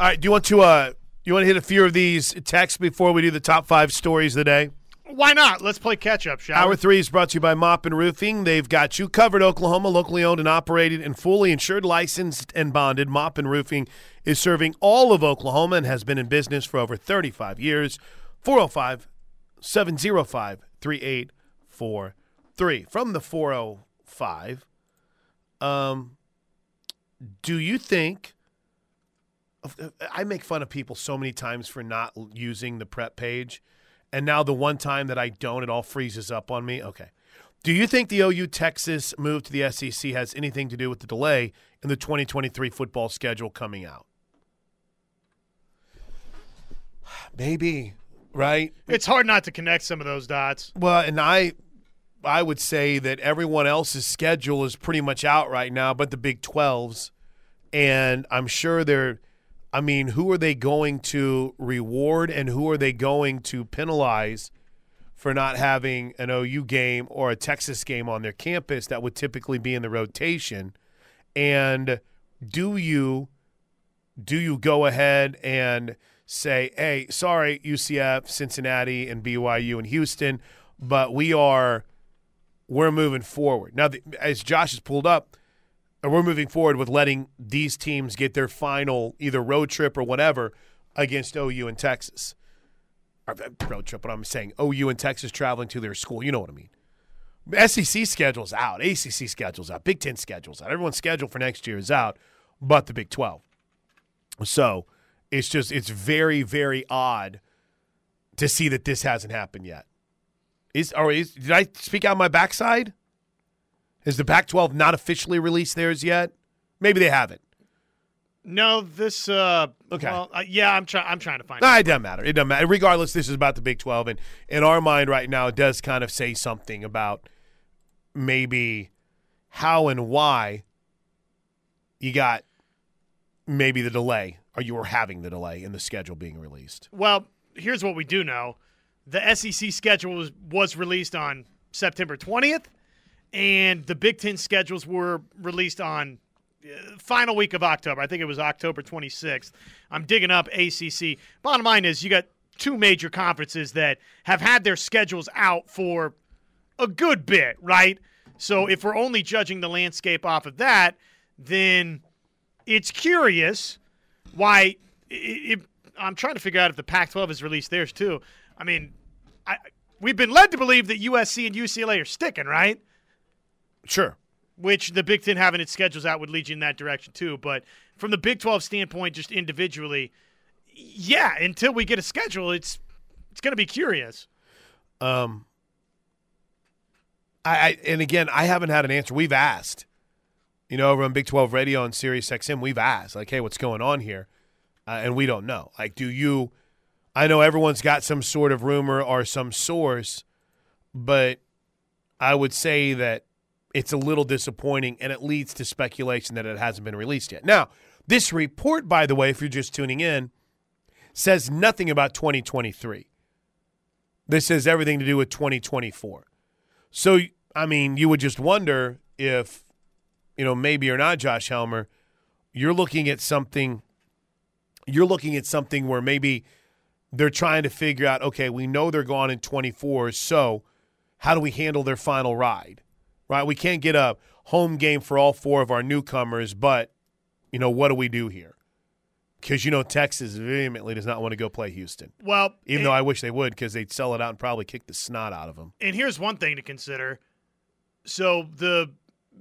All right. Do you want to uh you want to hit a few of these texts before we do the top five stories of the day? Why not? Let's play catch up, shall Hour we? three is brought to you by Mop and Roofing. They've got you covered, Oklahoma, locally owned and operated and fully insured, licensed and bonded. Mop and Roofing is serving all of Oklahoma and has been in business for over 35 years. 405 705 3843. From the 405, um, do you think. I make fun of people so many times for not using the prep page. And now the one time that I don't, it all freezes up on me. Okay. Do you think the OU Texas move to the SEC has anything to do with the delay in the 2023 football schedule coming out? Maybe, right? It's hard not to connect some of those dots. Well, and I I would say that everyone else's schedule is pretty much out right now, but the Big 12s. And I'm sure they're I mean, who are they going to reward and who are they going to penalize for not having an OU game or a Texas game on their campus that would typically be in the rotation? And do you do you go ahead and say, "Hey, sorry UCF, Cincinnati and BYU and Houston, but we are we're moving forward." Now, the, as Josh has pulled up, and we're moving forward with letting these teams get their final either road trip or whatever against OU and Texas. Or uh, road trip, but I'm saying OU and Texas traveling to their school. You know what I mean. SEC schedule's out. ACC schedule's out. Big Ten schedule's out. Everyone's schedule for next year is out, but the Big 12. So it's just, it's very, very odd to see that this hasn't happened yet. Is, or is, did I speak out my backside? Has the Pac 12 not officially released theirs yet? Maybe they haven't. No, this. Uh, Okay. Well, uh, yeah, I'm trying. I'm trying to find. Nah, it doesn't matter. It doesn't matter. Regardless, this is about the Big 12. And in our mind right now, it does kind of say something about maybe how and why you got maybe the delay or you were having the delay in the schedule being released. Well, here's what we do know: the SEC schedule was, was released on September 20th, and the Big Ten schedules were released on uh, final week of October. I think it was October 26th. I'm digging up ACC. Bottom line is, you got two major conferences that have had their schedules out for a good bit, right? So if we're only judging the landscape off of that, then it's curious why. i i I'm trying to figure out if the Pac-12 has released theirs too. I mean, I, we've been led to believe that USC and UCLA are sticking, right? Sure. Which the Big Ten having its schedules out would lead you in that direction too. But from the Big 12 standpoint, just individually, yeah, until we get a schedule, it's it's going to be curious. Um, I, I and again, I haven't had an answer. We've asked, you know, over on Big Twelve Radio and Sirius XM, we've asked, like, hey, what's going on here? Uh, and we don't know. Like, do you? I know everyone's got some sort of rumor or some source, but I would say that it's a little disappointing, and it leads to speculation that it hasn't been released yet. Now, this report, by the way, if you're just tuning in, says nothing about 2023. This has everything to do with 2024. So, I mean, you would just wonder if, you know, maybe or not, Josh Helmer, you're looking at something, you're looking at something where maybe they're trying to figure out, okay, we know they're gone in 24, so how do we handle their final ride? Right? We can't get a home game for all four of our newcomers, but, you know, what do we do here? Because, you know, Texas vehemently does not want to go play Houston. Well, Even and, though I wish they would because they'd sell it out and probably kick the snot out of them. and here's one thing to consider. So the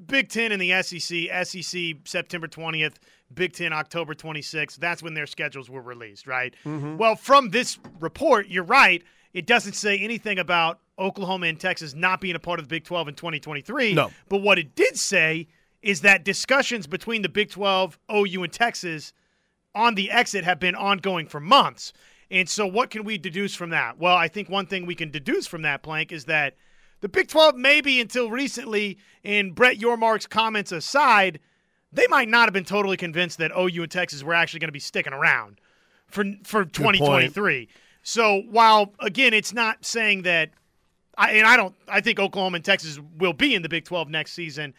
Big Ten and the SEC, SEC September 20th, Big Ten October 26th. That's when their schedules were released, right? Mm-hmm. Well, from this report, you're right. It doesn't say anything about Oklahoma and Texas not being a part of the Big 12 in 2023. No. But what it did say is that discussions between the Big 12, OU, and Texas on the exit have been ongoing for months. And so, what can we deduce from that? Well, I think one thing we can deduce from that, Plank, is that the Big 12, maybe until recently, and Brett Yormark's comments aside, they might not have been totally convinced that OU and Texas were actually going to be sticking around for for 2023. So while again, it's not saying that, I, and I don't, I think Oklahoma and Texas will be in the Big 12 next season.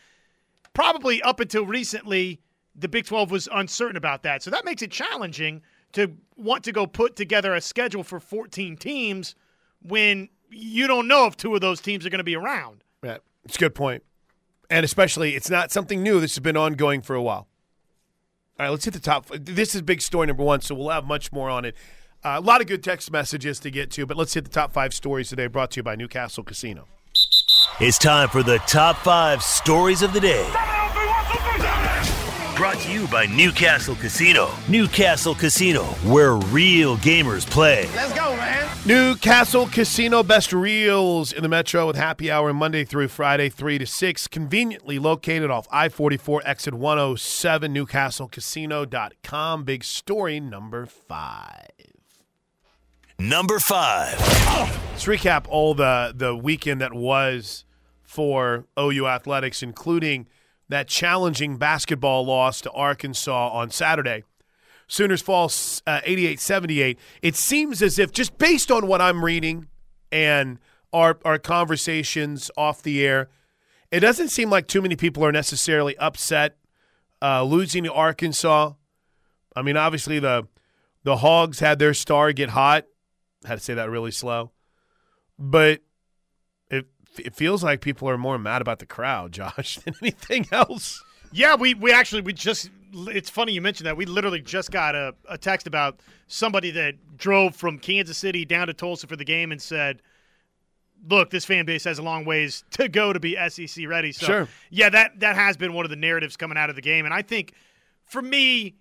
Probably up until recently, the Big 12 was uncertain about that. So that makes it challenging to want to go put together a schedule for 14 teams when you don't know if two of those teams are going to be around. Yeah, it's a good point. And especially, it's not something new. This has been ongoing for a while. All right, let's hit the top. This is big story number one, so we'll have much more on it. Uh, a lot of good text messages to get to, but let's hit the top five stories today brought to you by Newcastle Casino. It's time for the top five stories of the day. Brought to you by Newcastle Casino. Newcastle Casino, where real gamers play. Let's go, man. Newcastle Casino best reels in the metro with happy hour Monday through Friday, 3 to 6. Conveniently located off I 44 exit 107, newcastlecasino.com. Big story number five. Number five. Let's recap all the, the weekend that was for OU Athletics, including that challenging basketball loss to Arkansas on Saturday. Sooners fall uh, 88 78. It seems as if, just based on what I'm reading and our, our conversations off the air, it doesn't seem like too many people are necessarily upset uh, losing to Arkansas. I mean, obviously, the, the Hogs had their star get hot. Had to say that really slow. But it, it feels like people are more mad about the crowd, Josh, than anything else. Yeah, we, we actually we just it's funny you mentioned that. We literally just got a, a text about somebody that drove from Kansas City down to Tulsa for the game and said, Look, this fan base has a long ways to go to be SEC ready. So Sure. yeah, that that has been one of the narratives coming out of the game. And I think for me,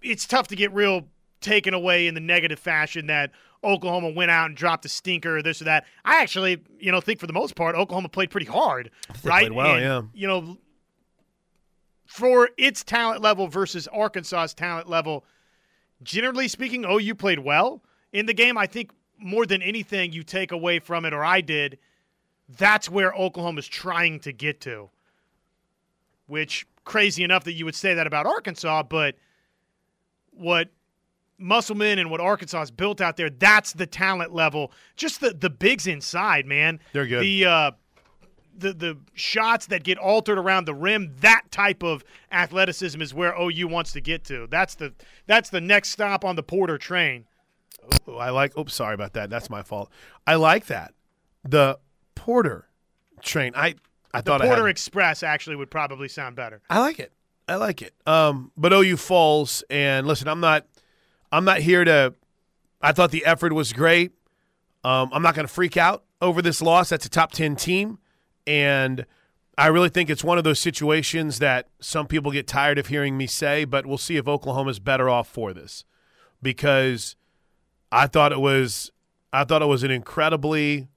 it's tough to get real taken away in the negative fashion that Oklahoma went out and dropped a stinker or this or that. I actually, you know, think for the most part, Oklahoma played pretty hard, right? well, And, yeah. You know, for its talent level versus Arkansas's talent level, generally speaking, OU played well in the game. I think more than anything you take away from it, or I did, that's where Oklahoma's trying to get to. Which crazy enough that you would say that about Arkansas, but what Musselman and what Arkansas has built out there, that's the talent level. Just the the bigs inside, man. They're good. The uh, the the shots that get altered around the rim, that type of athleticism is where OU wants to get to. That's the that's the next stop on the Porter train. Oh, I like. Oops, sorry about that. That's my fault. I like that. The Porter train. I I The thought Porter had, Express actually would probably sound better. I like it. I like it. Um, but OU falls, and listen, I'm not. I'm not here to. I thought the effort was great. Um, I'm not going to freak out over this loss. That's a top ten team, and I really think it's one of those situations that some people get tired of hearing me say. But we'll see if Oklahoma's better off for this, because I thought it was. I thought it was an incredibly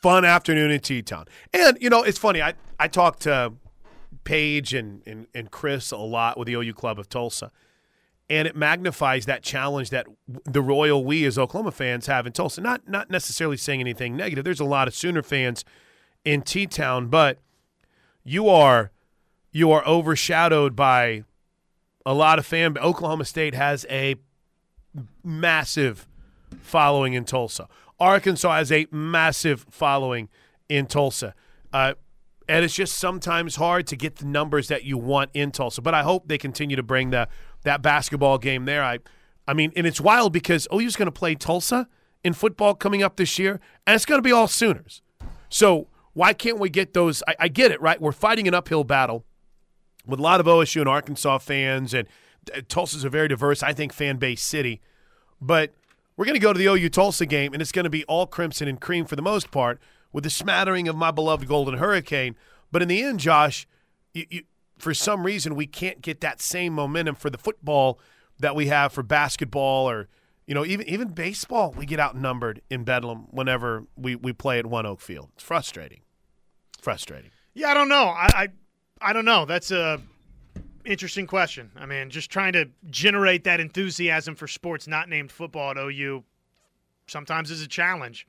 fun afternoon in T Town. And, you know, it's funny. I, I talked to Paige and, and, and Chris a lot with the OU Club of Tulsa. And it magnifies that challenge that the royal we as Oklahoma fans have in Tulsa. Not not necessarily saying anything negative. There's a lot of Sooner fans in T Town, but you are you are overshadowed by a lot of fan. Oklahoma State has a massive following in Tulsa. Arkansas has a massive following in Tulsa. Uh, and it's just sometimes hard to get the numbers that you want in Tulsa. But I hope they continue to bring the that basketball game there. I I mean, and it's wild because OU's going to play Tulsa in football coming up this year, and it's going to be all Sooners. So why can't we get those? I, I get it, right? We're fighting an uphill battle with a lot of OSU and Arkansas fans, and uh, Tulsa's a very diverse, I think, fan base city. But we're going to go to the OU Tulsa game, and it's going to be all crimson and cream for the most part, with a smattering of my beloved Golden Hurricane. But in the end, Josh, you, you, for some reason, we can't get that same momentum for the football that we have for basketball or you know even even baseball. We get outnumbered in Bedlam whenever we, we play at ONEOK Field. It's frustrating. Frustrating. Yeah, I don't know. I, I I don't know. That's a interesting question. I mean, just trying to generate that enthusiasm for sports not named football at OU sometimes is a challenge.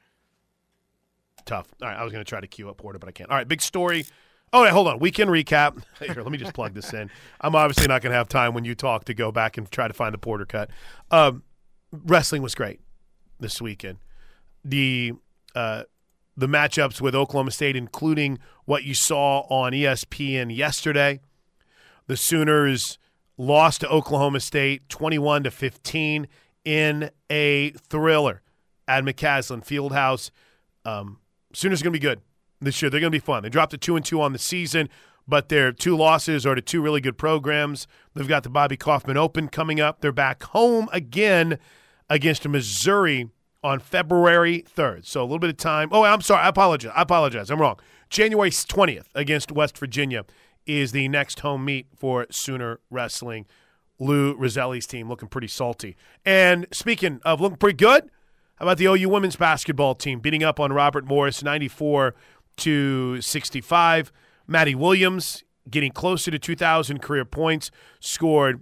Tough. All right, I was going to try to queue up Porter, but I can't. All right, big story. Oh, wait, hold on. Weekend recap. Here, let me just plug this in. I'm obviously not going to have time when you talk to go back and try to find the Porter cut. Um, wrestling was great this weekend. The uh, the matchups with Oklahoma State, including what you saw on ESPN yesterday. The Sooners lost to Oklahoma State 21 to 15 in a thriller at McCasland Fieldhouse. Um, Sooners are going to be good this year. They're going to be fun. They dropped a two and two on the season, but their two losses are to two really good programs. They've got the Bobby Kaufman Open coming up. They're back home again against Missouri on February 3rd. So a little bit of time. Oh, I'm sorry. I apologize. I apologize. I'm wrong. January 20th against West Virginia is the next home meet for Sooner Wrestling. Lou Rosselli's team looking pretty salty. And speaking of looking pretty good, how about the OU women's basketball team beating up on Robert Morris 94 to 65? Madi Williams getting closer to 2,000 career points, scored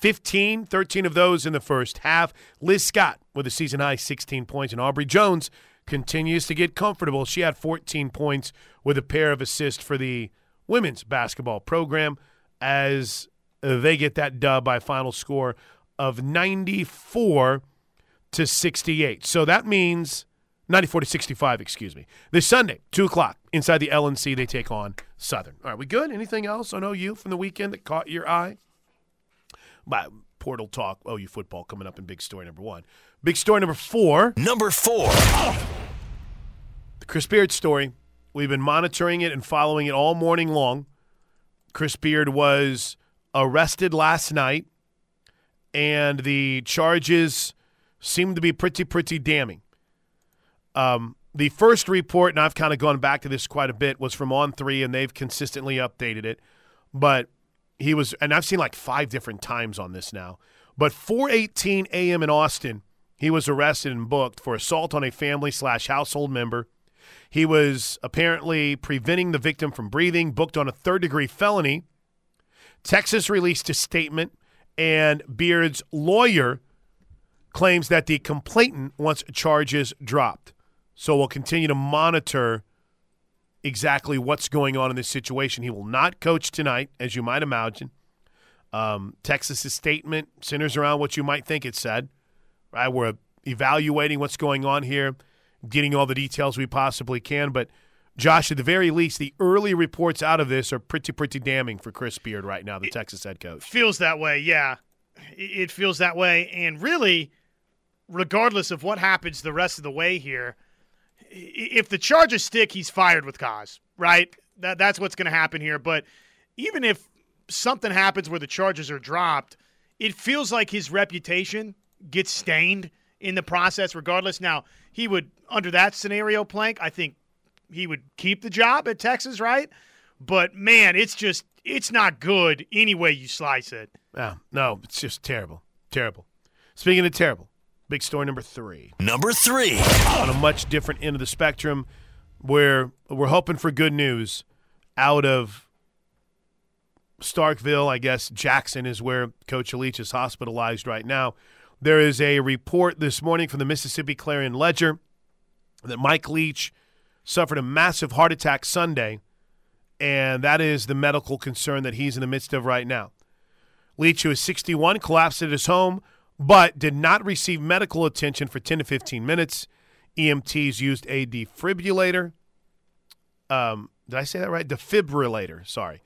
15, 13 of those in the first half. Liz Scott with a season high 16 points, and Aubrey Joens continues to get comfortable. She had 14 points with a pair of assists for the women's basketball program as they get that dub by final score of 94 to 68. So that means 94 to 65, excuse me. This Sunday, 2 o'clock, inside the LNC, they take on Southern. All right, we good? Anything else on OU from the weekend that caught your eye? By Portal Talk, OU football coming up in big story number one. Big story number four. Number four. The Chris Beard story. We've been monitoring it and following it all morning long. Chris Beard was arrested last night, and the charges seem to be pretty, pretty damning. Um, the first report, and I've kind of gone back to this quite a bit, was from On Three, and they've consistently updated it. But he was, and I've seen like five different times on this now. But 4:18 a.m. in Austin, he was arrested and booked for assault on a family slash household member. He was apparently preventing the victim from breathing, booked on a third degree felony. Texas released a statement, and Beard's lawyer claims that the complainant wants charges dropped. So we'll continue to monitor exactly what's going on in this situation. He will not coach tonight, as you might imagine. Um, Texas's statement centers around what you might think it said. Right, we're evaluating what's going on here, getting all the details we possibly can. But Josh, at the very least, the early reports out of this are pretty, pretty damning for Chris Beard right now, the it Texas head coach. Feels that way, yeah. It feels that way, and really, regardless of what happens the rest of the way here if the charges stick, he's fired with cause, right? That that's what's going to happen here. But even if something happens where the charges are dropped, it feels like his reputation gets stained in the process. Regardless, now he would under that scenario, Plank. I think he would keep the job at Texas, right? But man, it's just it's not good any way you slice it. Yeah, no, it's just terrible, terrible. Speaking of terrible, Big story number three. Number three. On a much different end of the spectrum, where we're hoping for good news out of Starkville. I guess Jackson is where Coach Leach is hospitalized right now. There is a report this morning from the Mississippi Clarion Ledger that Mike Leach suffered a massive heart attack Sunday, and that is the medical concern that he's in the midst of right now. Leach, who is 61, collapsed at his home but did not receive medical attention for 10 to 15 minutes. EMTs used a defibrillator. Um, did I say that right? Defibrillator, sorry.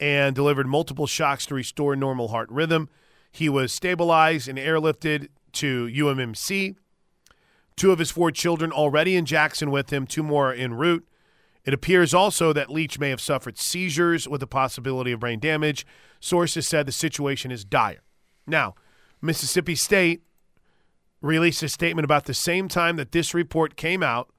And delivered multiple shocks to restore normal heart rhythm. He was stabilized and airlifted to UMMC. Two of his four children already in Jackson with him, two more en route. It appears also that Leach may have suffered seizures with the possibility of brain damage. Sources said the situation is dire. Now, Mississippi State released a statement about the same time that this report came out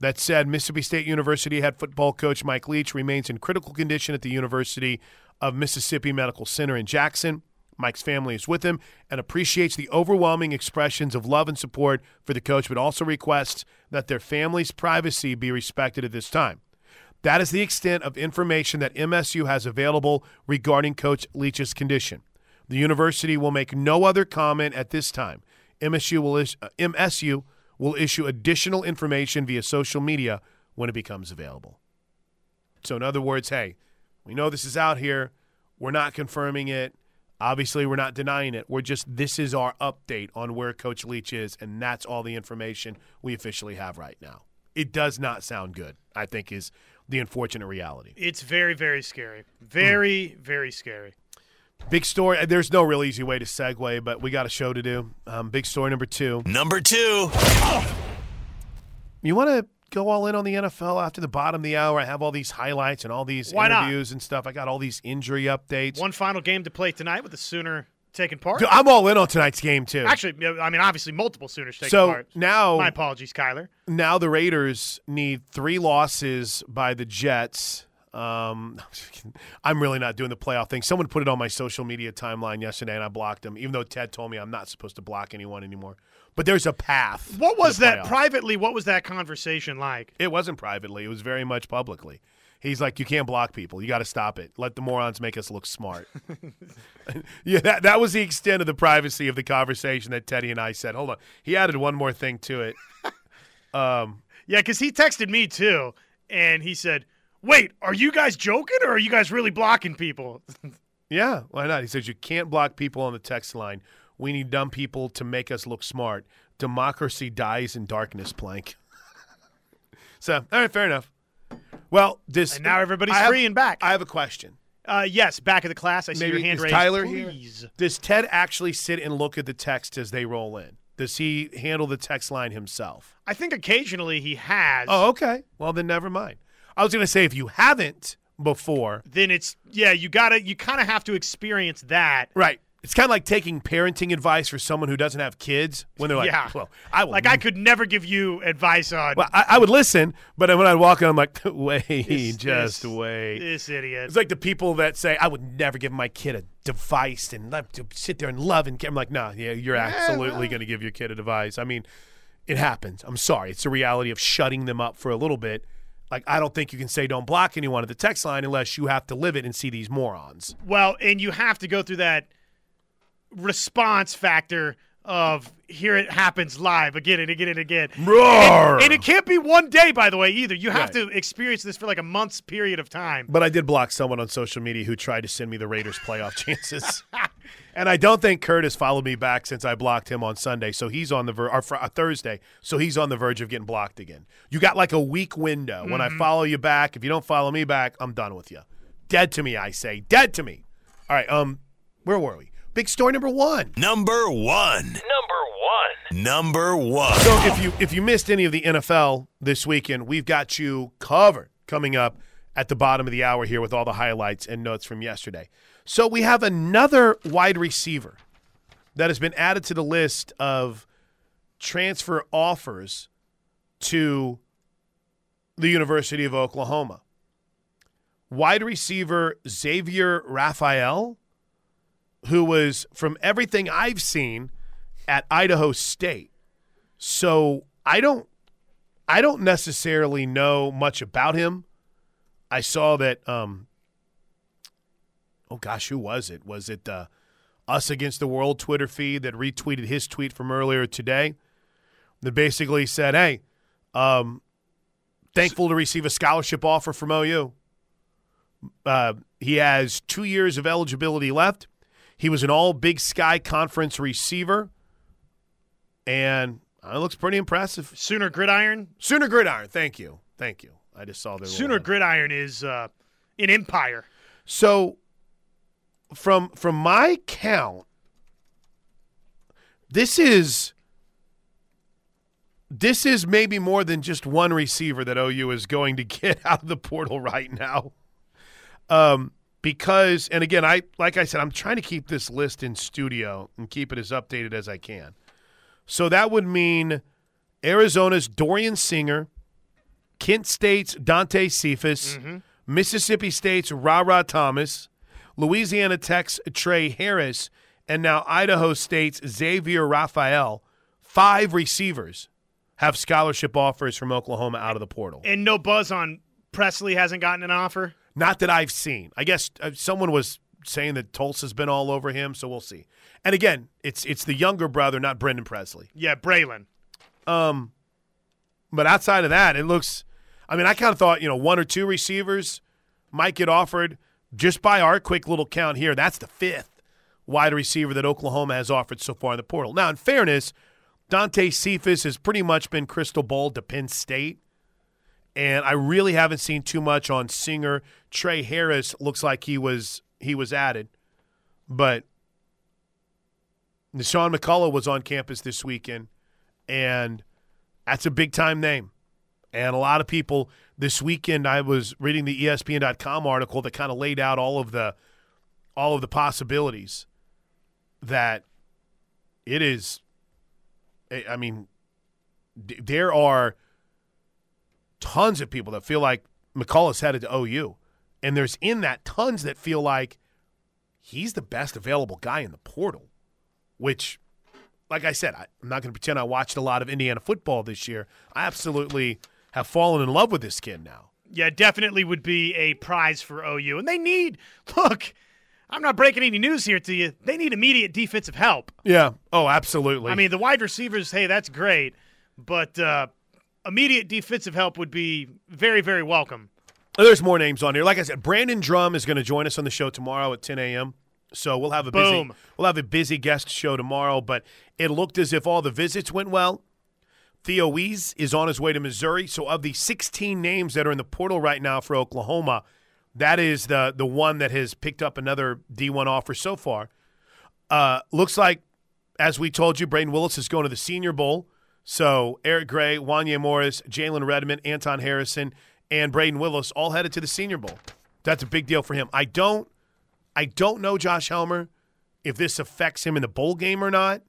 that said Mississippi State University head football coach Mike Leach remains in critical condition at the University of Mississippi Medical Center in Jackson. Mike's family is with him and appreciates the overwhelming expressions of love and support for the coach, but also requests that their family's privacy be respected at this time. That is the extent of information that MSU has available regarding Coach Leach's condition. The university will make no other comment at this time. MSU will, is, uh, MSU will issue additional information via social media when it becomes available. So, in other words, hey, we know this is out here. We're not confirming it. Obviously, we're not denying it. We're just, this is our update on where Coach Leach is, and that's all the information we officially have right now. It does not sound good, I think, is the unfortunate reality. It's very, very scary. Very, very scary. Big story. There's no real easy way to segue, but we got a show to do. Um, big story number two. Number two. You want to go all in on the NFL after the bottom of the hour? I have all these highlights and all these Why not? interviews and stuff. I got all these injury updates. One final game to play tonight with the Sooner taking part. Dude, I'm all in on tonight's game too. Actually, I mean, obviously, multiple Sooners taking so part. now, My apologies, Kyler. now the Raiders need three losses by the Jets. Um, I'm really not doing the playoff thing. Someone put it on my social media timeline yesterday, and I blocked them. Even though Ted told me I'm not supposed to block anyone anymore. But there's a path. What was that playoffs. privately? What was that conversation like? It wasn't privately. It was very much publicly. He's like, you can't block people. You got to stop it. Let the morons make us look smart. yeah, that, that was the extent of the privacy of the conversation that Teddy and I said. Hold on. He added one more thing to it. Um, Yeah, because he texted me too, and he said, "Wait, are you guys joking, or are you guys really blocking people?" yeah, why not? He says, you can't block people on the text line. We need dumb people to make us look smart. Democracy dies in darkness, Plank. so, all right, fair enough. Well, this and now everybody's have- free and back. I have a question. uh, yes, back of the class. I see Maybe your hand is raised. Tyler here? Does Ted actually sit and look at the text as they roll in? Does he handle the text line himself? I think occasionally he has. Oh, okay. Well, then never mind. I was going to say if you haven't before, Then it's yeah. You gotta. You kind of have to experience that. right? It's kind of like taking parenting advice for someone who doesn't have kids when they're like, yeah. "Well, I will like I could never give you advice on Well, I, I would listen, but when I'd walk in, I'm like, wait, This- just this- wait. this idiot. It's like the people that say, I would never give my kid a device and let to sit there and love and care. I'm like, no, yeah, you're absolutely going to give your kid a device. I mean, it happens. I'm sorry. It's the reality of shutting them up for a little bit. Like, I don't think you can say don't block anyone at the text line unless you have to live it and see these morons. Well, and you have to go through that response factor of here it happens live again and again and again. And, and it can't be one day, by the way, either. You have Right. to experience this for like a month's period of time. But I did block someone on social media who tried to send me the Raiders playoff chances. and I don't think Curtis followed me back since I blocked him on Sunday. So he's on the ver- or fr- uh, Thursday. So he's on the verge of getting blocked again. You got like a week window. When I follow you back, if you don't follow me back, I'm done with you. Dead to me, I say. Dead to me. All right. Um, where were we? Big story number one. Number one. Number one. Number one. So if you if you missed any of the NFL this weekend, we've got you covered coming up at the bottom of the hour here with all the highlights and notes from yesterday. So we have another wide receiver that has been added to the list of transfer offers to the University of Oklahoma. Wide receiver Xavier Raphael, who was from everything I've seen at Idaho State. So I don't I don't necessarily know much about him. I saw that um oh gosh, who was it? Was it uh, us against the world Twitter feed that retweeted his tweet from earlier today that basically said, "Hey, um thankful to receive a scholarship offer from OU. Uh, he has 2 years of eligibility left. He was an all Big Sky Conference receiver and uh, it looks pretty impressive. Sooner Gridiron. Sooner Gridiron, thank you, thank you. I just saw their Sooner little- Gridiron is uh, an empire. So, from from my count, this is this is maybe more than just one receiver that OU is going to get out of the portal right now. Um, because, and again, I like I said, I'm trying to keep this list in studio and keep it as updated as I can. So that would mean Arizona's Dorian Singer, Kent State's Dante Cephas, Mississippi State's Ra Thomas, Louisiana Tech's Tre Harris, and now Idaho State's Xavier Raphael. Five receivers have scholarship offers from Oklahoma out of the portal. And no buzz on Presley hasn't gotten an offer. Not that I've seen. I guess uh, someone was saying that Tulsa's been all over him, so we'll see. And again, it's it's the younger brother, not Brennan Presley. Yeah, Braylin. Um, but outside of that, it looks. I mean, I kind of thought you know one or two receivers might get offered. Just by our quick little count here, that's the fifth wide receiver that Oklahoma has offered so far in the portal. Now, in fairness, Dante Cephas has pretty much been crystal ball to Penn State, and I really haven't seen too much on Singer. Tre Harris looks like he was he was added, but Dasan McCullough was on campus this weekend, and that's a big time name. And a lot of people this weekend, I was reading the ESPN.com article that kind of laid out all of the all of the possibilities that it is. I mean, there are tons of people that feel like McCullough's headed to OU, and there's in that tons that feel like he's the best available guy in the portal, which like I said, I, am not going to pretend I watched a lot of Indiana football this year. I absolutely have fallen in love with this kid now. Yeah, definitely would be a prize for OU. And they need, look, I'm not breaking any news here to you. They need immediate defensive help. Yeah. Oh, absolutely. I mean, the wide receivers, hey, that's great. But uh, immediate defensive help would be very, very welcome. There's more names on here. Like I said, Brandon Drumm is going to join us on the show tomorrow at 10 a.m. So we'll have a Boom. busy we'll have a busy guest show tomorrow. But it looked as if all the visits went well. Theo Wease is on his way to Missouri. So of the 16 names that are in the portal right now for Oklahoma, that is the the one that has picked up another D1 offer so far. Uh, looks like, as we told you, Brayden Willis is going to the Senior Bowl. So Eric Gray, Wanya Morris, Jalen Redmond, Anton Harrison, and Brayden Willis all headed to the Senior Bowl. That's a big deal for him. I don't I don't know Josh Helmer if this affects him in the bowl game or not,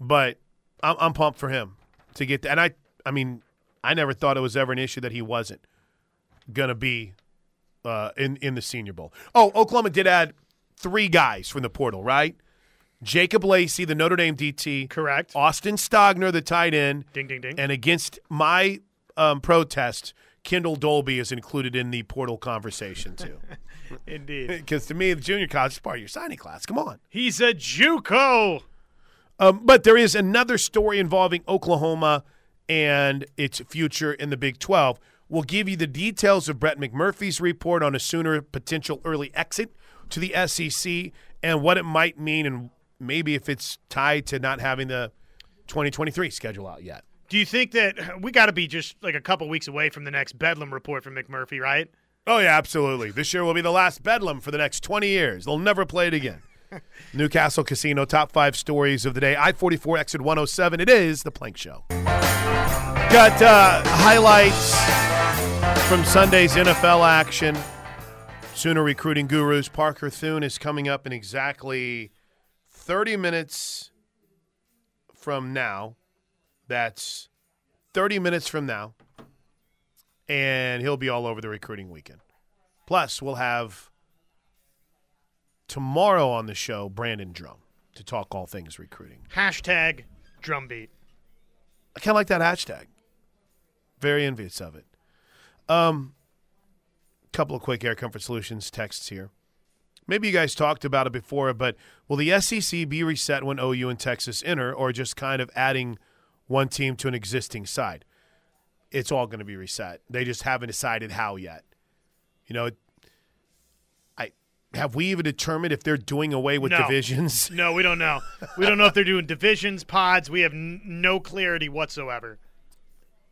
but I'm, I'm pumped for him to get. and I, I mean, I never thought it was ever an issue that he wasn't going to be uh, in in the Senior Bowl. Oh, Oklahoma did add three guys from the portal, right? Jacob Lacey, the Notre Dame DT, correct. Austin Stogner, the tight end, ding ding ding, and against my um, protest, Kendel Dolby is included in the portal conversation too. Indeed. Because to me, the junior college is part of your signing class. Come on. He's a JUCO. Um, but there is another story involving Oklahoma and its future in the Big 12. We'll give you the details of Brett McMurphy's report on a sooner potential early exit to the SEC and what it might mean, and maybe if it's tied to not having the 2023 schedule out yet. Do you think that we got to be just like a couple weeks away from the next Bedlam report from McMurphy, right? Oh, yeah, absolutely. This year will be the last Bedlam for the next 20 years. They'll never play it again. Newcastle Casino, top five stories of the day. I 44 exit 107. It is the Plank Show. Got uh, highlights from Sunday's NFL action. Sooner recruiting gurus. Parker Thune is coming up in exactly 30 minutes from now. That's 30 minutes from now and he'll be all over the recruiting weekend. Plus, we'll have tomorrow on the show Brandon Drumm to talk all things recruiting. Hashtag drumbeat. I kind of like that hashtag. Very envious of it. Um, couple of quick Air Comfort Solutions texts here. Maybe you guys talked about it before, but will the SEC be reset when OU and Texas enter, or just kind of adding one team to an existing side? it's all going to be reset. They just haven't decided how yet. You know, have we even determined if they're doing away with no. divisions? No, we don't know. We don't know if they're doing divisions, pods. We have n- no clarity whatsoever.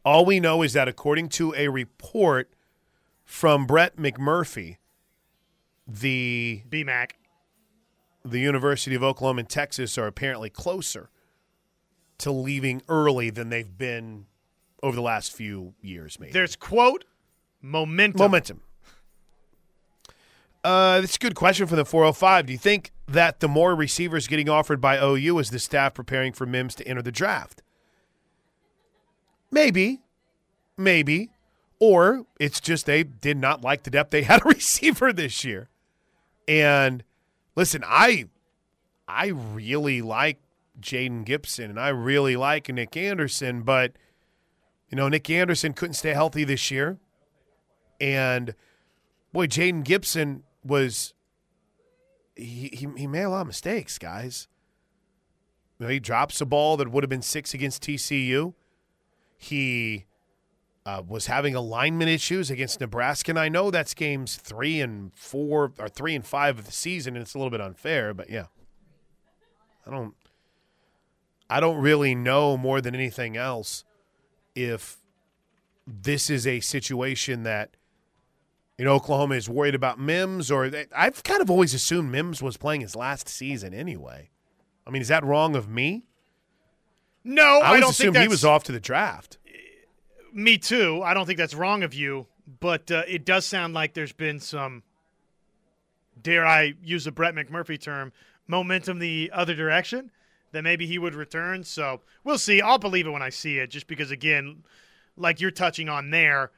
All we know is that according to a report from Brett McMurphy, the BMAC, the University of Oklahoma and Texas are apparently closer to leaving early than they've been over the last few years, maybe. There's quote momentum. Momentum. Uh, that's a good question for the 405. Do you think that the more receivers getting offered by OU is the staff preparing for Mims to enter the draft? Maybe. Maybe. Or it's just they did not like the depth they had a receiver this year. And listen, I I really like Jayden Gibson and I really like Nick Anderson, but – you know, Nick Anderson couldn't stay healthy this year. And boy, Jayden Gibson was he, he, he made a lot of mistakes, guys. You know, he drops a ball that would have been six against TCU. He uh, was having alignment issues against Nebraska, and I know that's games three and four or three and five of the season, and it's a little bit unfair, but yeah, I don't, I don't really know more than anything else if this is a situation that you know Oklahoma is worried about Mims, or they, I've kind of always assumed Mims was playing his last season anyway. I mean, is that wrong of me? No, I I, don't think assumed he was off to the draft. Me too. I don't think that's wrong of you, but uh, it does sound like there's been some, dare I use a Brett McMurphy term, momentum the other direction. That maybe he would return. So we'll see. I'll believe it when I see it, just because again, like you're touching on there,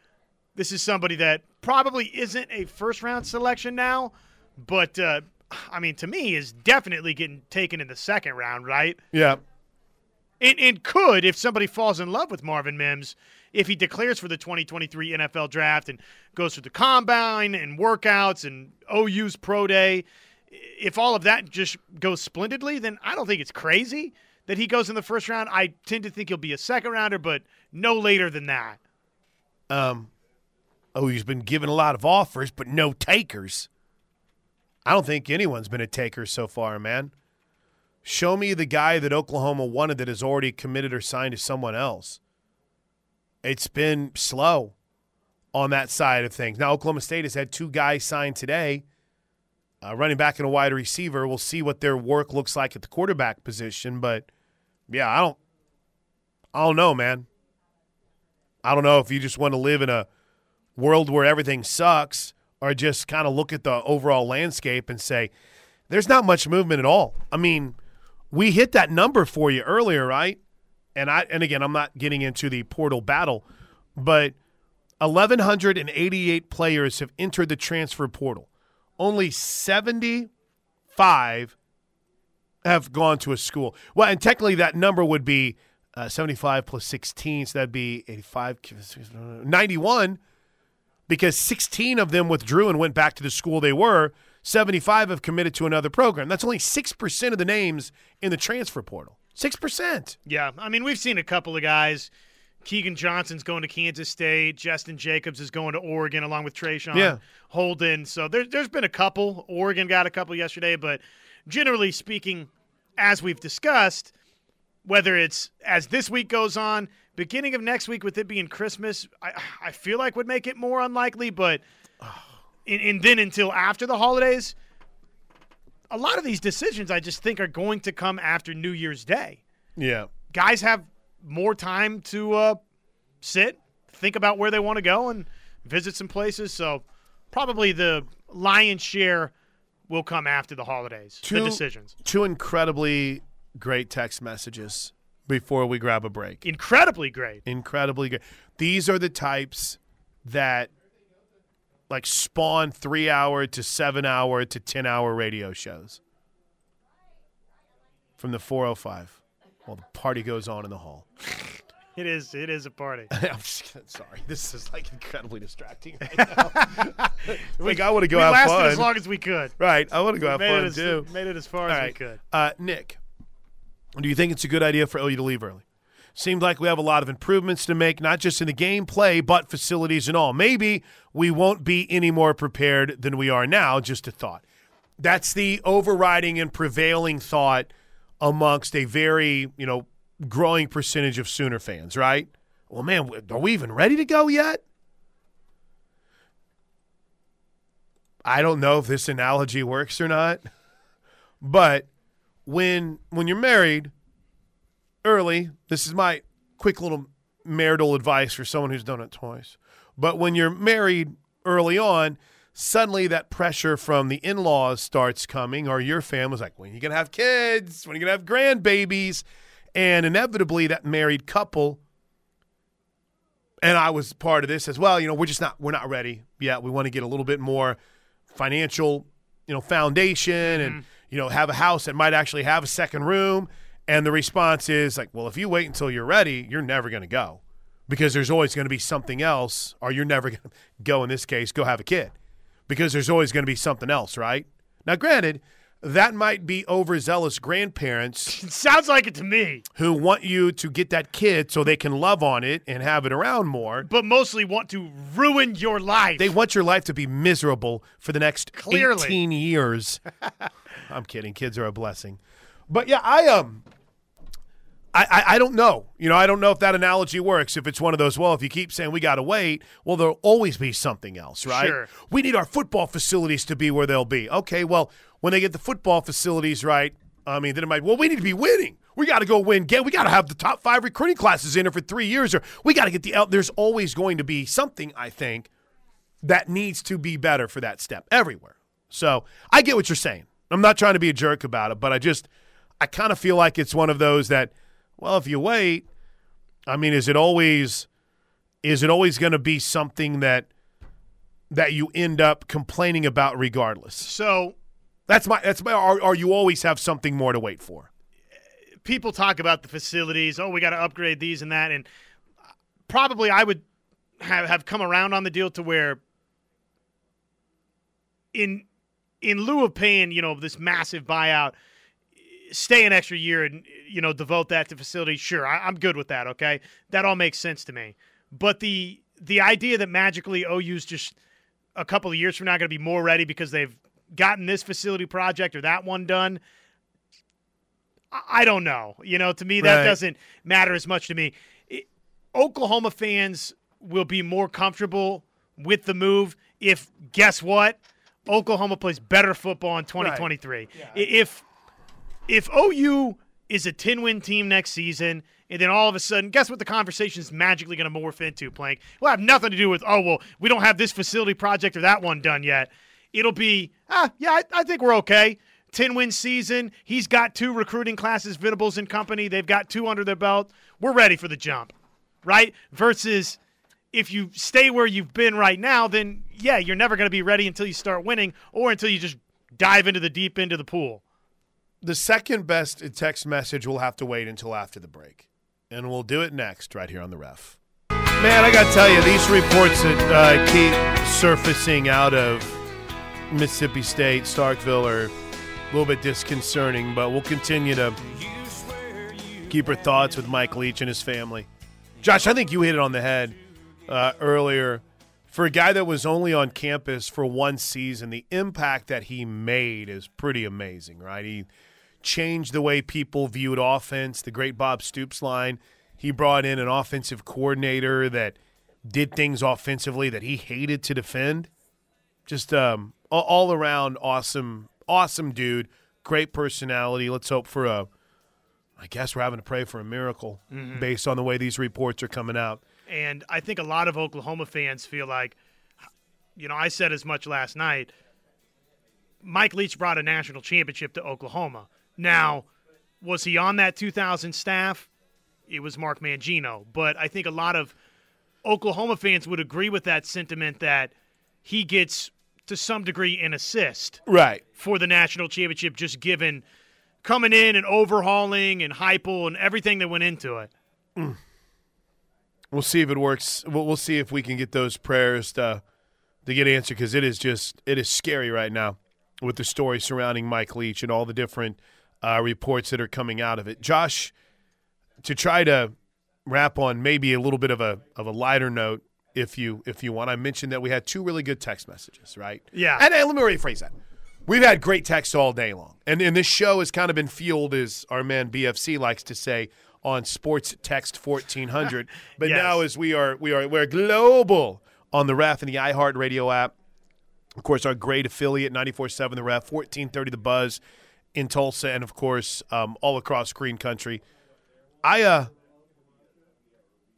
this is somebody that probably isn't a first round selection now, but uh, I mean, to me, is definitely getting taken in the second round, right? Yeah, And, and could, if somebody falls in love with Marvin Mims, if he declares for the 2023 NFL draft and goes through the combine and workouts and OU's pro day, if all of that just goes splendidly, then I don't think it's crazy that he goes in the first round. I tend to think he'll be a second rounder, but no later than that. um, oh, he's been given a lot of offers, but no takers. I don't think anyone's been a taker so far, man. Show me the guy that Oklahoma wanted that has already committed or signed to someone else. It's been slow on that side of things. Now, Oklahoma State has had two guys signed today, uh, running back and a wide receiver. We'll see what their work looks like at the quarterback position, but yeah, I don't, I don't know, man. I don't know if you just want to live in a world where everything sucks or just kind of look at the overall landscape and say, there's not much movement at all. I mean, we hit that number for you earlier, right? And I and again, I'm not getting into the portal battle, but 1188 players have entered the transfer portal. Only 75 have gone to a school. Well, and technically that number would be uh, 75 plus 16, so that'd be 85, 91, because 16 of them withdrew and went back to the school they were. 75 have committed to another program. That's only 6% of the names in the transfer portal. 6%. Yeah, I mean, we've seen a couple of guys. Keagan Johnson's going to Kansas State. Justin Jacobs is going to Oregon along with Traeshon Yeah. Holden. So there, there's been a couple. Oregon got a couple yesterday, but generally speaking, as we've discussed, whether it's as this week goes on, beginning of next week with it being Christmas, I, I feel like would make it more unlikely. But and, and then until after the holidays, a lot of these decisions I just think are going to come after New Year's Day Yeah. guys have more time to uh, sit, think about where they want to go, and visit some places. So probably the lion's share will come after the holidays. Two- the decisions, Two incredibly great text messages before we grab a break. incredibly great. incredibly good. These are the types that like spawn three hour to seven hour to 10 hour radio shows from the 405 while the party goes on in the hall. It is. It is a party. I'm just sorry. This is like incredibly distracting right now. like I want to go we have lasted fun. as long as we could. right. I want to go have made fun as, too. Made it as far All as we could. Uh, Nick, do you think it's a good idea for OU to leave early? Seems like we have a lot of improvements to make, not just in the gameplay, but facilities and all. Maybe we won't be any more prepared than we are now, just a thought. That's the overriding and prevailing thought amongst a very, you know, growing percentage of Sooner fans, right? Well, man, are we even ready to go yet? I don't know if this analogy works or not, but when when you're married early, this is my quick little marital advice for someone who's done it twice. But when you're married early on, suddenly that pressure from the in-laws starts coming, or your family's like, when are you gonna have kids? When are you gonna have grandbabies? And inevitably that married couple and I was part of this as well. You know, we're just not we're not ready yet. We want to get a little bit more financial, you know, foundation and mm-hmm. You know have a house that might actually have a second room. And the response is like, well, if you wait until you're ready, you're never going to go because there's always going to be something else, or you're never going to go. In this case, go have a kid because there's always going to be something else, right? Now, granted, that might be overzealous grandparents It sounds like it to me, who want you to get that kid so they can love on it and have it around more. but mostly want to ruin your life. They want your life to be miserable for the next Clearly. 18 years. I'm kidding. Kids are a blessing. But yeah, I um I, I, I don't know. You know, I don't know if that analogy works. If it's one of those, well, if you keep saying we got to wait, well, there'll always be something else, right? Sure. We need our football facilities to be where they'll be. Okay, well, when they get the football facilities right, I mean, then it might, well, we need to be winning. We got to go win. Get, we got to have the top five recruiting classes in there for three years, or we got to get the out. There's always going to be something, I think, that needs to be better for that step everywhere. So I get what you're saying. I'm not trying to be a jerk about it, but I just, I kind of feel like it's one of those that, well, if you wait, I mean, is it always, is it always going to be something that, that you end up complaining about regardless? So That's my, that's my, or, you always have something more to wait for. people talk about the facilities. Oh, we got to upgrade these and that, and probably I would have have come around on the deal to where, in in lieu of paying, you know, this massive buyout, stay an extra year and you know devote that to facilities. Sure, I, I'm good with that. Okay, that all makes sense to me. But the the idea that magically OU's just a couple of years from now going to be more ready because they've gotten this facility project or that one done. I- don't know. You know, to me that Right. doesn't matter as much to me. It- Oklahoma fans will be more comfortable with the move if guess what? Oklahoma plays better football in 2023. I- If if OU is a 10 win team next season, and then all of a sudden, guess what the conversation is magically going to morph into, Plank? Will have nothing to do with, oh, well, we don't have this facility project or that one done yet. It'll be, ah, yeah, I, I think we're okay. 10 win season. He's got two recruiting classes, Venables and company. They've got two under their belt. We're ready for the jump, right? Versus if you stay where you've been right now, then yeah, you're never going to be ready until you start winning or until you just dive into the deep end of the pool. The second best text message will have to wait until after the break. And we'll do it next, right here on the ref. Man, I got to tell you, these reports that uh, keep surfacing out of Mississippi State, Starkville, are a little bit disconcerting, but we'll continue to keep our thoughts with Mike Leach and his family. Josh, I think you hit it on the head uh, earlier. For a guy that was only on campus for one season, the impact that he made is pretty amazing, right? He changed the way people viewed offense. The great Bob Stoops line. He brought in an offensive coordinator that did things offensively that he hated to defend. Just um, all- around awesome, awesome dude. Great personality. Let's hope for a. I guess we're having to pray for a miracle mm-hmm. based on the way these reports are coming out. And I think a lot of Oklahoma fans feel like, you know, I said as much last night. Mike Leach brought a national championship to Oklahoma. Now, was he on that 2000 staff? It was Mark Mangino. But I think a lot of Oklahoma fans would agree with that sentiment that he gets, to some degree, an assist Right. for the national championship, just given coming in and overhauling and Heupel and everything that went into it. We'll see if it works. We'll, we'll see if we can get those prayers to to get answered because it is just it is scary right now with the story surrounding Mike Leach and all the different uh, reports that are coming out of it. Josh, to try to wrap on maybe a little bit of a of a lighter note, if you if you want, I mentioned that we had two really good text messages, right? Yeah. And, and let me rephrase that. We've had great texts all day long, and and this show has kind of been fueled, as our man BFC likes to say, on Sports Text fourteen hundred. But Yes. now, as we are we are we're global on the Ref and the iHeartRadio app. Of course, our great affiliate, 94.7 The Ref, 1430 The Buzz in Tulsa, and of course, um, all across Green Country. I uh,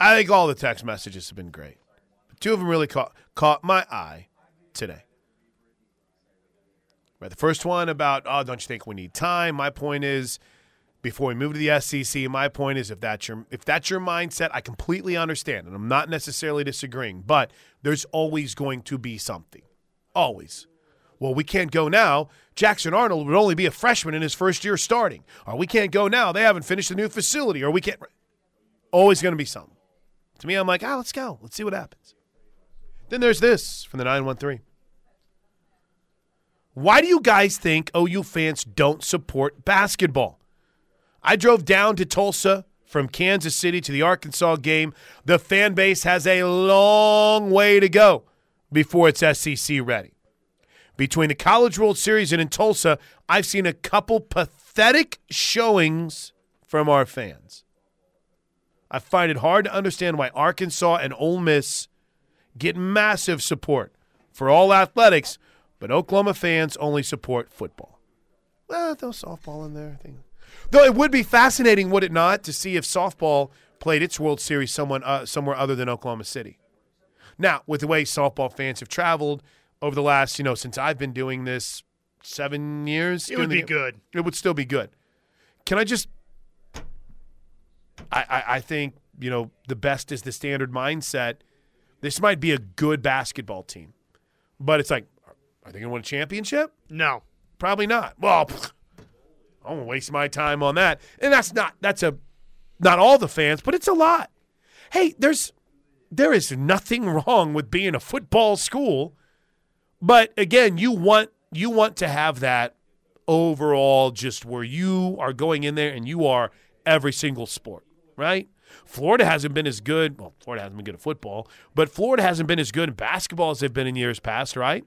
I think all the text messages have been great. Two of them really caught caught my eye today. Right, the first one about oh, don't you think we need time? My point is, before we move to the SEC, my point is if that's your if that's your mindset, I completely understand, and I'm not necessarily disagreeing. But there's always going to be something, always. Well, we can't go now. Jackson Arnold would only be a freshman in his first year starting, or we can't go now. They haven't finished the new facility, or we can't. Always going to be something. To me, I'm like, ah, let's go. Let's see what happens. Then there's this from the 913. Why do you guys think OU fans don't support basketball? I drove down to Tulsa from Kansas City to the Arkansas game. The fan base has a long way to go before it's SEC ready. Between the College World Series and in Tulsa, I've seen a couple pathetic showings from our fans. I find it hard to understand why Arkansas and Ole Miss get massive support for all athletics, but Oklahoma fans only support football. Well, throw softball in there. I think. Though it would be fascinating, would it not, to see if softball played its World Series someone uh, somewhere other than Oklahoma City. Now, with the way softball fans have traveled over the last, you know, since I've been doing this seven years, It would be the- good. It would still be good. Can I just? I, I I think you know the best is the standard mindset. This might be a good basketball team, but it's like, are they going to win a championship? No. Probably not. Well, I won't waste my time on that. And that's not that's a not all the fans, but it's a lot. Hey, there's there is nothing wrong with being a football school, but again, you want you want to have that overall just where you are going in there and you are every single sport, right? Florida hasn't been as good. Well, Florida hasn't been good at football, but Florida hasn't been as good in basketball as they've been in years past, right?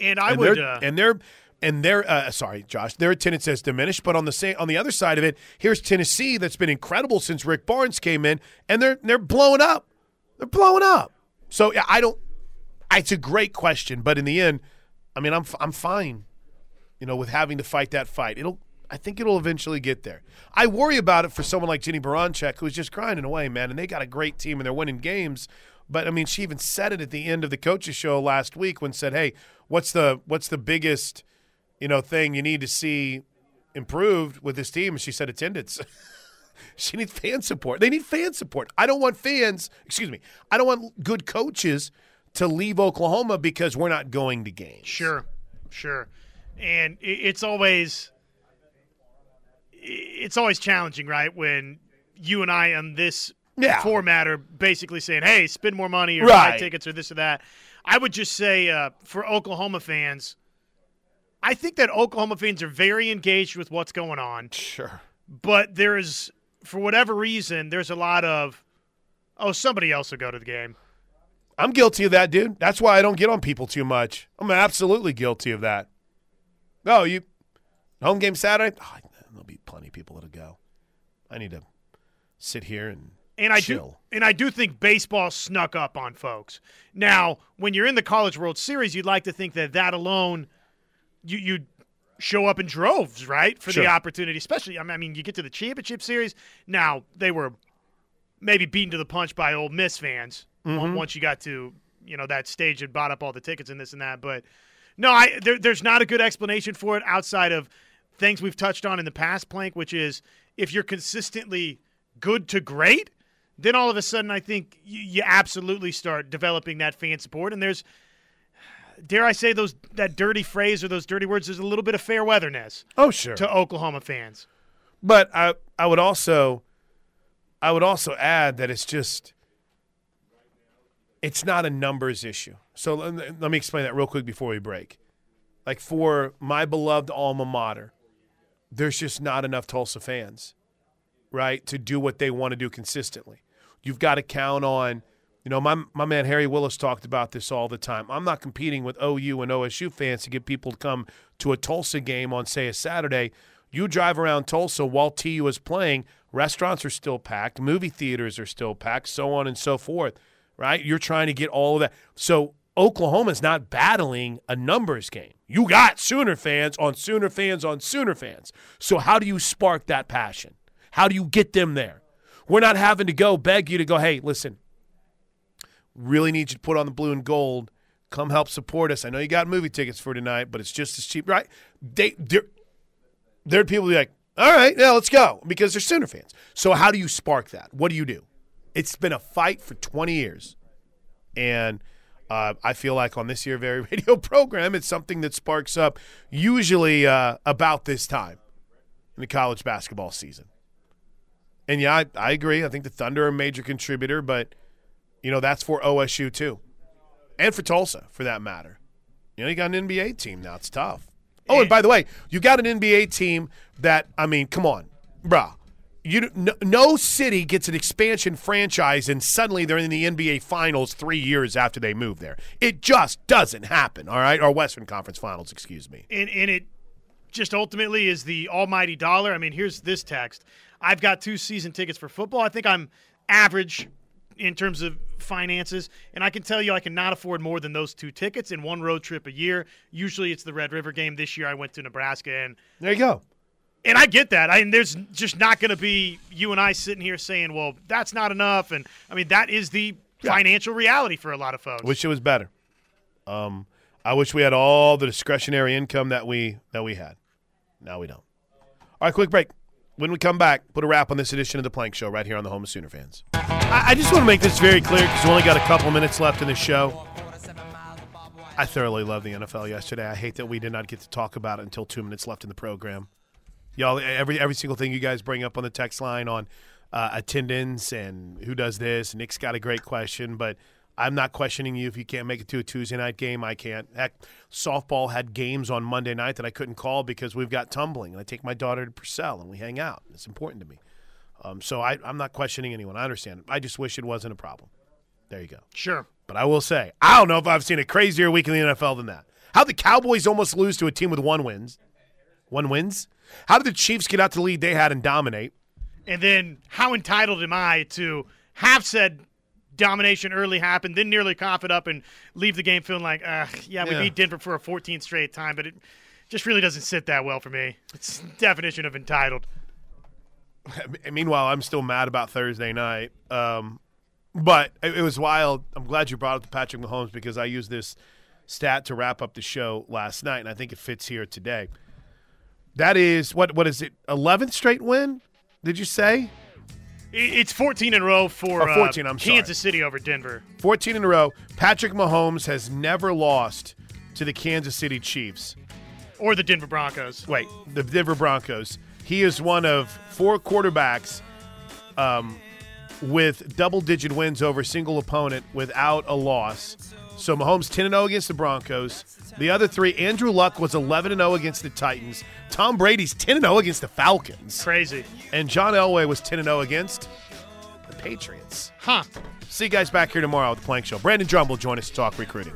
And I and would. Uh, and their and their uh, sorry, Josh, their attendance has diminished. But on the same on the other side of it, here's Tennessee that's been incredible since Rick Barnes came in, and they're they're blowing up. They're blowing up. So yeah, I don't. It's a great question, but in the end, I mean, I'm I'm fine. You know, with having to fight that fight, it'll. I think it'll eventually get there. I worry about it for someone like Jennie Baranczyk, who's just grinding away, man, and they got a great team and they're winning games. But I mean, she even said it at the end of the coaches show last week when said, "Hey, what's the what's the biggest, you know, thing you need to see improved with this team?" And she said, "Attendance." she needs fan support. They need fan support. I don't want fans. Excuse me. I don't want good coaches to leave Oklahoma because we're not going to games. Sure, sure, and it's always it's always challenging, right? When you and I on this Yeah. format are basically saying, "Hey, spend more money or buy tickets or this or that." I would just say uh, for Oklahoma fans, I think that Oklahoma fans are very engaged with what's going on, Sure. but there is, for whatever reason, there's a lot of, oh, somebody else will go to the game. I'm guilty of that, dude. That's why I don't get on people too much. I'm absolutely guilty of that. No, you home game Saturday. Oh, there'll be plenty of people that'll go. I need to sit here and And I chill. do, and I do think baseball snuck up on folks. Now, when you're in the College World Series, you'd like to think that that alone, you you show up in droves, right, for Sure. the opportunity. Especially, I mean- you get to the championship series. Now they were maybe beaten to the punch by Ole Miss fans Mm-hmm. once you got to you know that stage and bought up all the tickets and this and that. But no, I there, there's not a good explanation for it outside of things we've touched on in the past, Plank, which is if you're consistently good to great, then all of a sudden I think you, you absolutely start developing that fan support. And there's, dare I say, those that dirty phrase or those dirty words. There's a little bit of fair weatherness Oh, sure. to Oklahoma fans. But I I would also I would also add that it's just it's not a numbers issue. So let, let me explain that real quick before we break. Like for my beloved alma mater, there's just not enough Tulsa fans, right, to do what they want to do consistently. You've got to count on, you know, my my man Harry Willis talked about this all the time. I'm not competing with OU and OSU fans to get people to come to a Tulsa game on say a Saturday. You drive around Tulsa while TU is playing, restaurants are still packed, movie theaters are still packed, so on and so forth, right? You're trying to get all of that. So Oklahoma's not battling a numbers game. You got Sooner fans on Sooner fans on Sooner fans. So how do you spark that passion? How do you get them there? We're not having to go beg you to go, hey, listen, really need you to put on the blue and gold. Come help support us. I know you got movie tickets for tonight, but it's just as cheap, right? They, there are people are like, all right, yeah, let's go because they're Sooner fans. So how do you spark that? What do you do? It's been a fight for 20 years. And uh, I feel like on this year very radio program, it's something that sparks up usually uh, about this time in the college basketball season. And yeah, I, I agree. I think the Thunder are a major contributor, but you know that's for OSU too, and for Tulsa for that matter. You know, you got an NBA team now. It's tough. Oh, and by the way, you got an NBA team that I mean, come on, bruh. You no, no city gets an expansion franchise and suddenly they're in the NBA Finals three years after they move there. It just doesn't happen. All right, or Western Conference Finals, excuse me. and and it just ultimately is the almighty dollar. I mean, here's this text. I've got two season tickets for football. I think I'm average in terms of finances. And I can tell you, I cannot afford more than those two tickets in one road trip a year. Usually, it's the Red River game. This year, I went to Nebraska, and There you go. And I get that. I mean, there's just not going to be you and I sitting here saying, "Well, that's not enough." And I mean, that is the Yeah. financial reality for a lot of folks. Wish it was better. Um, I wish we had all the discretionary income that we that we had. Now we don't. All right, quick break. When we come back, put a wrap on this edition of the Plank Show right here on the Home of Sooner fans. I, I just want to make this very clear because we only got a couple minutes left in the show. I thoroughly loved the NFL yesterday. I hate that we did not get to talk about it until two minutes left in the program. Y'all, every every single thing you guys bring up on the text line on uh, attendance and who does this. Nick's got a great question, but I'm not questioning you if you can't make it to a Tuesday night game. I can't. Heck, softball had games on Monday night that I couldn't call because we've got tumbling, and I take my daughter to Purcell and we hang out. It's important to me. Um, so I, I'm not questioning anyone. I understand. I just wish it wasn't a problem. There you go. sure. But I will say, I don't know if I've seen a crazier week in the NFL than that. How the Cowboys almost lose to a team with one wins, one wins. How did the Chiefs get out to the lead they had and dominate? And then, how entitled am I to have said domination early happen, then nearly cough it up and leave the game feeling like, uh, yeah, we Yeah. beat Denver for a 14th straight time, but it just really doesn't sit that well for me. It's definition of entitled. Meanwhile, I'm still mad about Thursday night. Um, but it, it was wild. I'm glad you brought up the Patrick Mahomes because I used this stat to wrap up the show last night, and I think it fits here today. That is what? What is it? 11th straight win? Did you say? It's 14 in a row for Oh, 14, uh, I'm sorry. Kansas City over Denver. 14 in a row. Patrick Mahomes has never lost to the Kansas City Chiefs. Or the Denver Broncos. Wait, the Denver Broncos. He is one of four quarterbacks um, with double-digit wins over single opponent without a loss. So Mahomes 10 0 against the Broncos. The other three, Andrew Luck was 11 0 against the Titans. Tom Brady's 10 0 against the Falcons, Crazy. and John Elway was 10 0 against the Patriots. Huh. See you guys back here tomorrow with the Plank Show. Brandon Drumm will join us to talk recruiting.